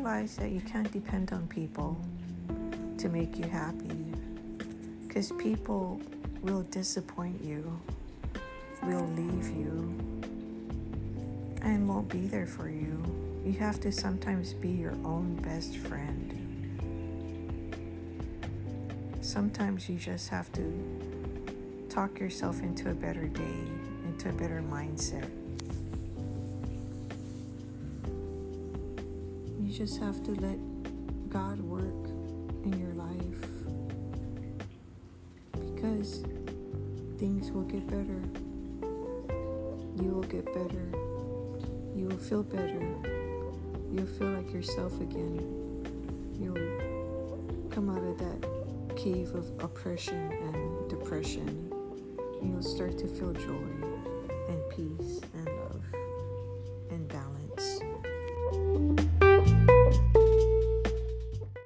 realize that you can't depend on people to make you happy. Because people will disappoint you, will leave you, and won't be there for you. You have to sometimes be your own best friend. Sometimes you just have to talk yourself into a better day, into a better mindset. You just have to let God work in your life because things will get better. You will get better. You will feel better. You'll feel like yourself again. You'll come out of that cave of oppression and depression. You'll start to feel joy and peace.